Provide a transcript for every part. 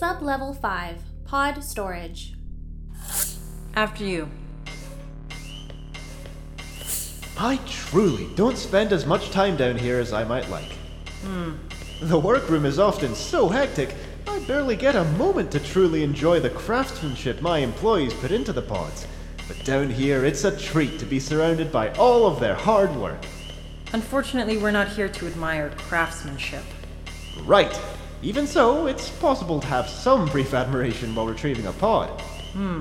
Sub-level 5. Pod storage. After you. I truly don't spend as much time down here as I might like. Hmm. The workroom is often so hectic, I barely get a moment to truly enjoy the craftsmanship my employees put into the pods. But down here, it's a treat to be surrounded by all of their hard work. Unfortunately, we're not here to admire craftsmanship. Right. Even so, it's possible to have some brief admiration while retrieving a pod. Hmm.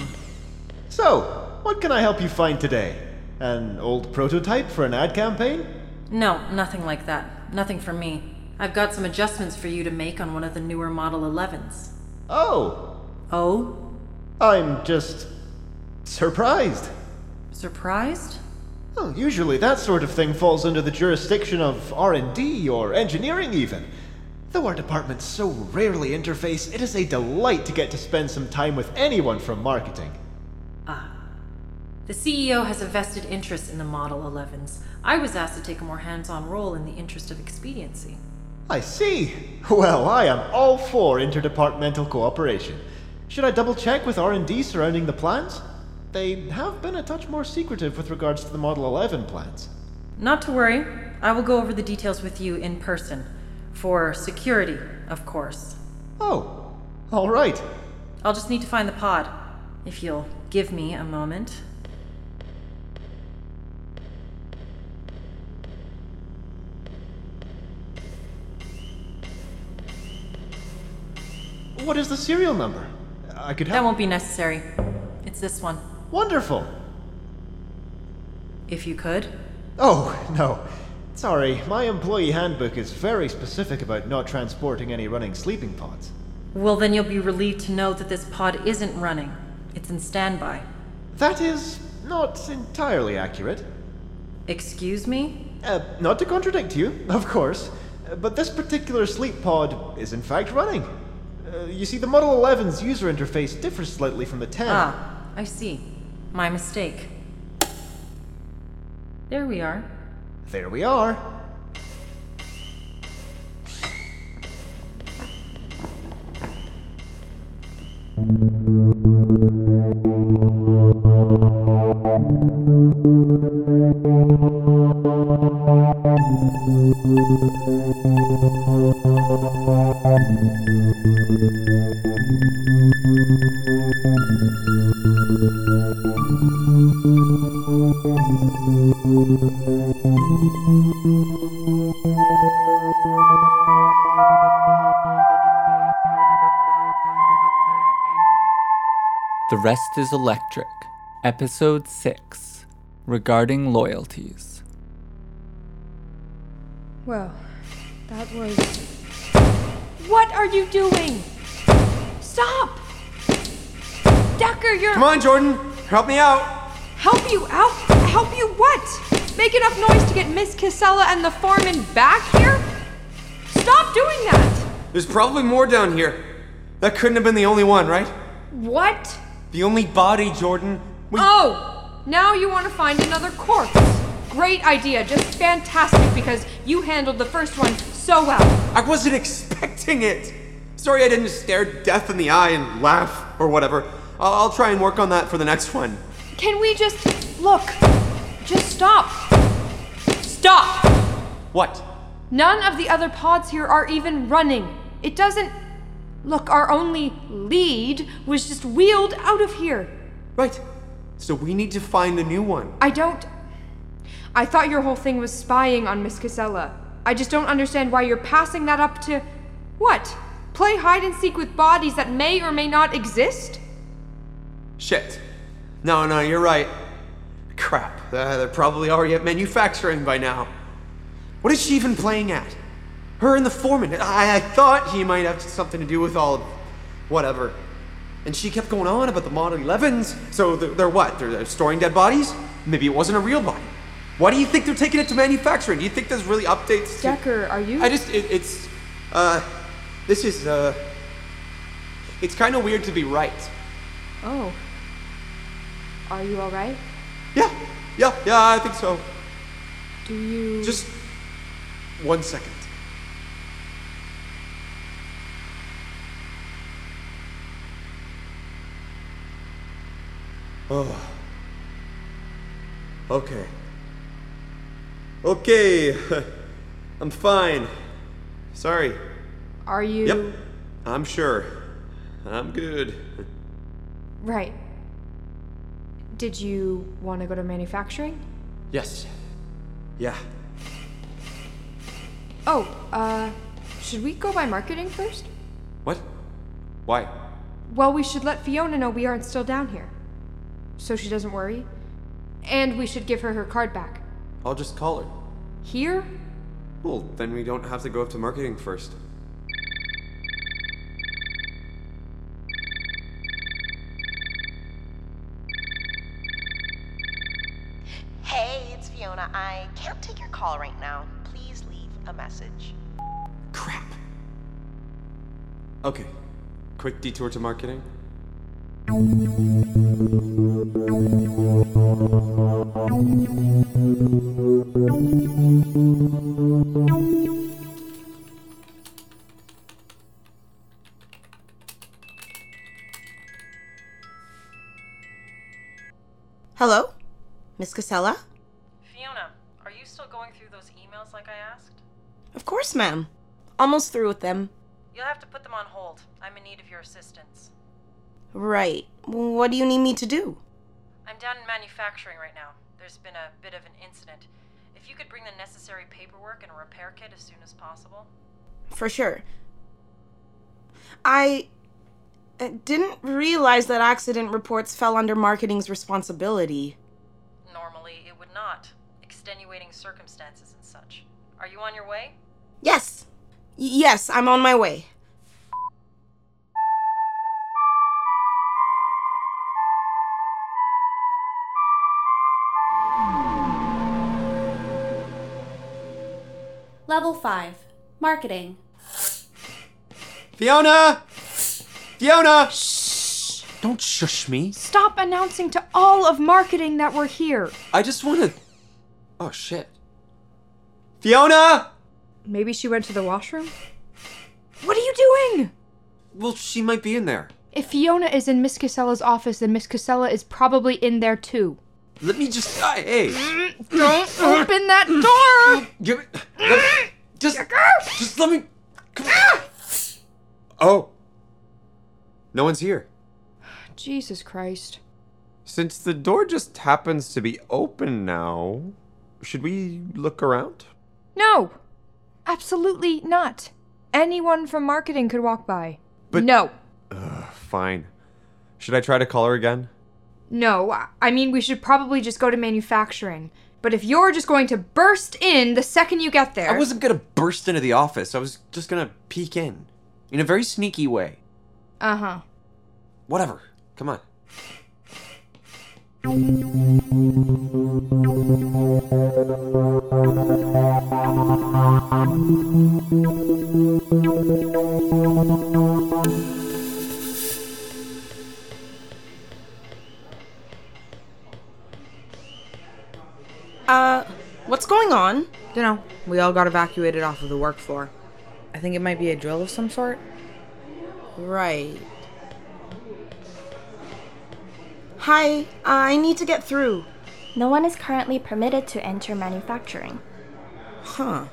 So, what can I help you find today? An old prototype for an ad campaign? No, nothing like that. Nothing for me. I've got some adjustments for you to make on one of the newer Model 11s. Oh, Oh? I'm just surprised. Surprised? Well, usually that sort of thing falls under the jurisdiction of R&D or engineering even. Though our departments so rarely interface, it is a delight to get to spend some time with anyone from marketing. Ah. The CEO has a vested interest in the Model 11s. I was asked to take a more hands on role in the interest of expediency. I see. Well, I am all for interdepartmental cooperation. Should I double check with R&D surrounding the plans? They have been a touch more secretive with regards to the Model 11 plans. Not to worry, I will go over the details with you in person. For security, of course. Oh, all right. I'll just need to find the pod. If you'll give me a moment. What is the serial number? I could That won't be necessary. It's this one. Wonderful. If you could. Oh, no. Sorry, my employee handbook is very specific about not transporting any running sleeping pods. Well, then you'll be relieved to know that this pod isn't running. It's in standby. That is not entirely accurate. Excuse me? Uh, not to contradict you, of course, but this particular sleep pod is in fact running. Uh, you see, the Model 11's user interface differs slightly from the 10. Ah, I see. My mistake. There we are. There we are. The Rest is Electric, Episode 6 Regarding Loyalties. Well, that was. What are you doing? Stop! Decker, you're. Come on, Jordan. Help me out. Help you out? Help you what? Make enough noise to get Miss Casella and the foreman back here? Stop doing that! There's probably more down here. That couldn't have been the only one, right? What? The only body, Jordan. We- Oh! Now you want to find another corpse. Great idea, just fantastic because you handled the first one so well. I wasn't expecting it. Sorry I didn't stare death in the eye and laugh or whatever. I'll, I'll try and work on that for the next one. Can we just. Look! Just stop! Stop! What? None of the other pods here are even running. It doesn't. Look, our only lead was just wheeled out of here. Right. So we need to find a new one. I don't. I thought your whole thing was spying on Miss Casella. I just don't understand why you're passing that up to. What? Play hide and seek with bodies that may or may not exist? Shit. No, no, you're right. Crap. They're probably already at manufacturing by now. What is she even playing at? Her and the foreman. I, I thought he might have something to do with all of whatever. And she kept going on about the Model 11s. So they're, they're what? They're, they're storing dead bodies? Maybe it wasn't a real body. Why do you think they're taking it to manufacturing? Do you think there's really updates? to- Decker, are you. I just, it, it's, uh, this is, uh, it's kind of weird to be right. Oh. Are you alright? Yeah, yeah, yeah, I think so. Do you. Just one second. Oh. Okay. Okay. I'm fine. Sorry. Are you? Yep. I'm sure. I'm good. Right. Did you want to go to manufacturing? Yes. Yeah. Oh, uh, should we go by marketing first? What? Why? Well, we should let Fiona know we aren't still down here. So she doesn't worry. And we should give her her card back. I'll just call her. Here? Well, then we don't have to go up to marketing first. Call right now. Please leave a message. Crap. Okay. Quick detour to marketing. Hello? Miss Casella? Ma'am. Almost through with them. You'll have to put them on hold. I'm in need of your assistance. Right. What do you need me to do? I'm down in manufacturing right now. There's been a bit of an incident. If you could bring the necessary paperwork and a repair kit as soon as possible. For sure. I uh, didn't realize that accident reports fell under marketing's responsibility. Normally, it would not. Extenuating circumstances and such. Are you on your way? Yes. Y- yes, I'm on my way. Level 5 Marketing. Fiona! Fiona! Shh! Don't shush me. Stop announcing to all of marketing that we're here. I just want to. Oh shit. Fiona! Maybe she went to the washroom? What are you doing? Well, she might be in there. If Fiona is in Miss Casella's office, then Miss Casella is probably in there too. Let me just. Uh, hey! Don't open that door! Give it. Let, just. Just let me. Come. Oh. No one's here. Jesus Christ. Since the door just happens to be open now, should we look around? No! Absolutely not. Anyone from marketing could walk by. But- no. Fine. Should I try to call her again? No, I- I mean, we should probably just go to manufacturing. But if you're just going to burst in the second you get there. I wasn't gonna burst into the office. I was just gonna peek in. In a very sneaky way. Uh huh. Whatever. Come on. Uh, what's going on? Dunno. We all got evacuated off of the work floor. I think it might be a drill of some sort. Right. Hi, I need to get through. No one is currently permitted to enter manufacturing. Huh.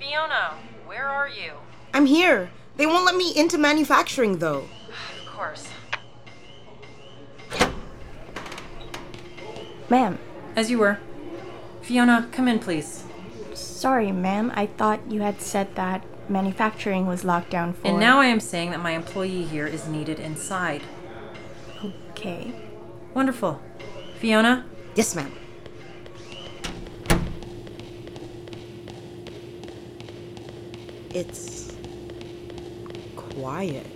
Fiona, where are you? I'm here. They won't let me into manufacturing though. Of course. Ma'am, As you were. Fiona, come in, please. sorry, ma'am. I thought you had said that manufacturing was locked down for. And now I am saying that my employee here is needed inside. Okay. Wonderful. Fiona, Yes, ma'am. It's quiet.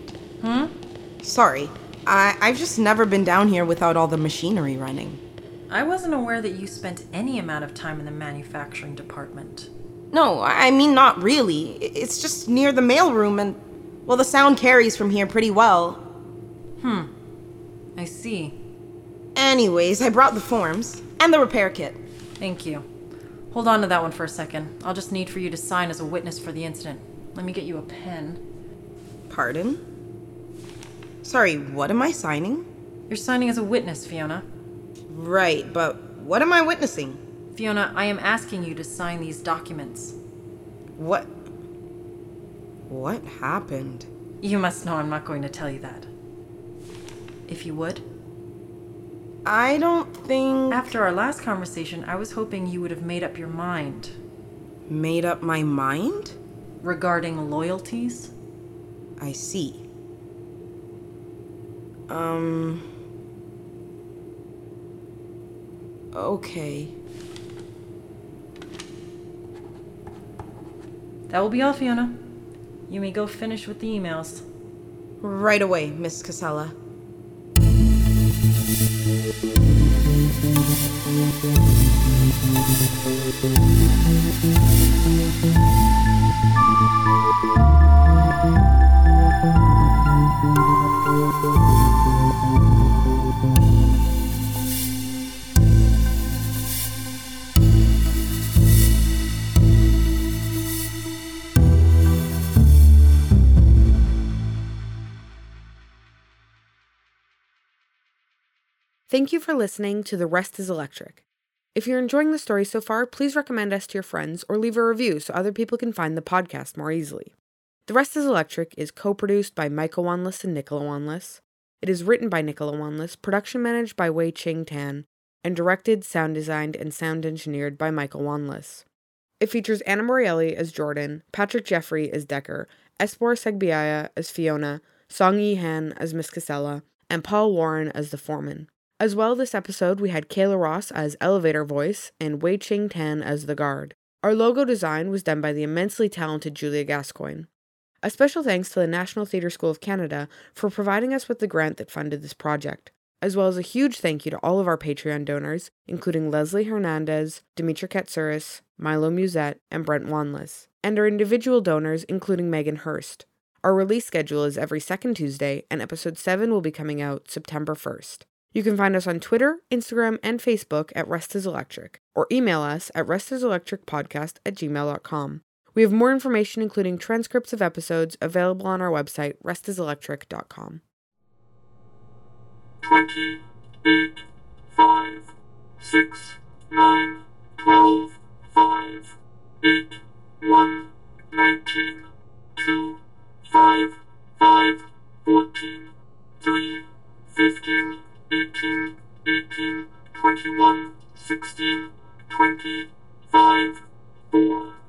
Hmm? Sorry. I I've just never been down here without all the machinery running. I wasn't aware that you spent any amount of time in the manufacturing department. No, I mean not really. It's just near the mailroom and well the sound carries from here pretty well. Hmm. I see. Anyways, I brought the forms and the repair kit. Thank you. Hold on to that one for a second. I'll just need for you to sign as a witness for the incident. Let me get you a pen. Pardon? Sorry, what am I signing? You're signing as a witness, Fiona. Right, but what am I witnessing? Fiona, I am asking you to sign these documents. What? What happened? You must know I'm not going to tell you that. If you would. I don't think. After our last conversation, I was hoping you would have made up your mind. Made up my mind? Regarding loyalties? I see. Um. Okay. That will be all, Fiona. You may go finish with the emails. Right away, Miss Casella. Thank you for listening to The Rest is Electric. If you're enjoying the story so far, please recommend us to your friends or leave a review so other people can find the podcast more easily. The Rest is Electric is co produced by Michael Wanless and Nicola Wanless. It is written by Nicola Wanless, production managed by Wei Ching Tan, and directed, sound designed, and sound engineered by Michael Wanless. It features Anna Morielli as Jordan, Patrick Jeffrey as Decker, Espor Segbiaya as Fiona, Song Yi Han as Miss Casella, and Paul Warren as the foreman. As well, this episode we had Kayla Ross as Elevator Voice and Wei Ching Tan as the guard. Our logo design was done by the immensely talented Julia Gascoigne. A special thanks to the National Theatre School of Canada for providing us with the grant that funded this project, as well as a huge thank you to all of our Patreon donors, including Leslie Hernandez, Dimitri Katsouris, Milo Musette, and Brent Wanless, and our individual donors, including Megan Hurst. Our release schedule is every second Tuesday, and episode 7 will be coming out September 1st. You can find us on Twitter, Instagram, and Facebook at Rest is Electric, or email us at restiselectricpodcast at gmail.com. We have more information, including transcripts of episodes, available on our website, restiselectric.com. 20, 8, 5, 6, 9, 12, 5, 8, 1, 19, 2, 5, 5, 14, 3, 15, 18, 18, 21, 16, 20, 5, 4.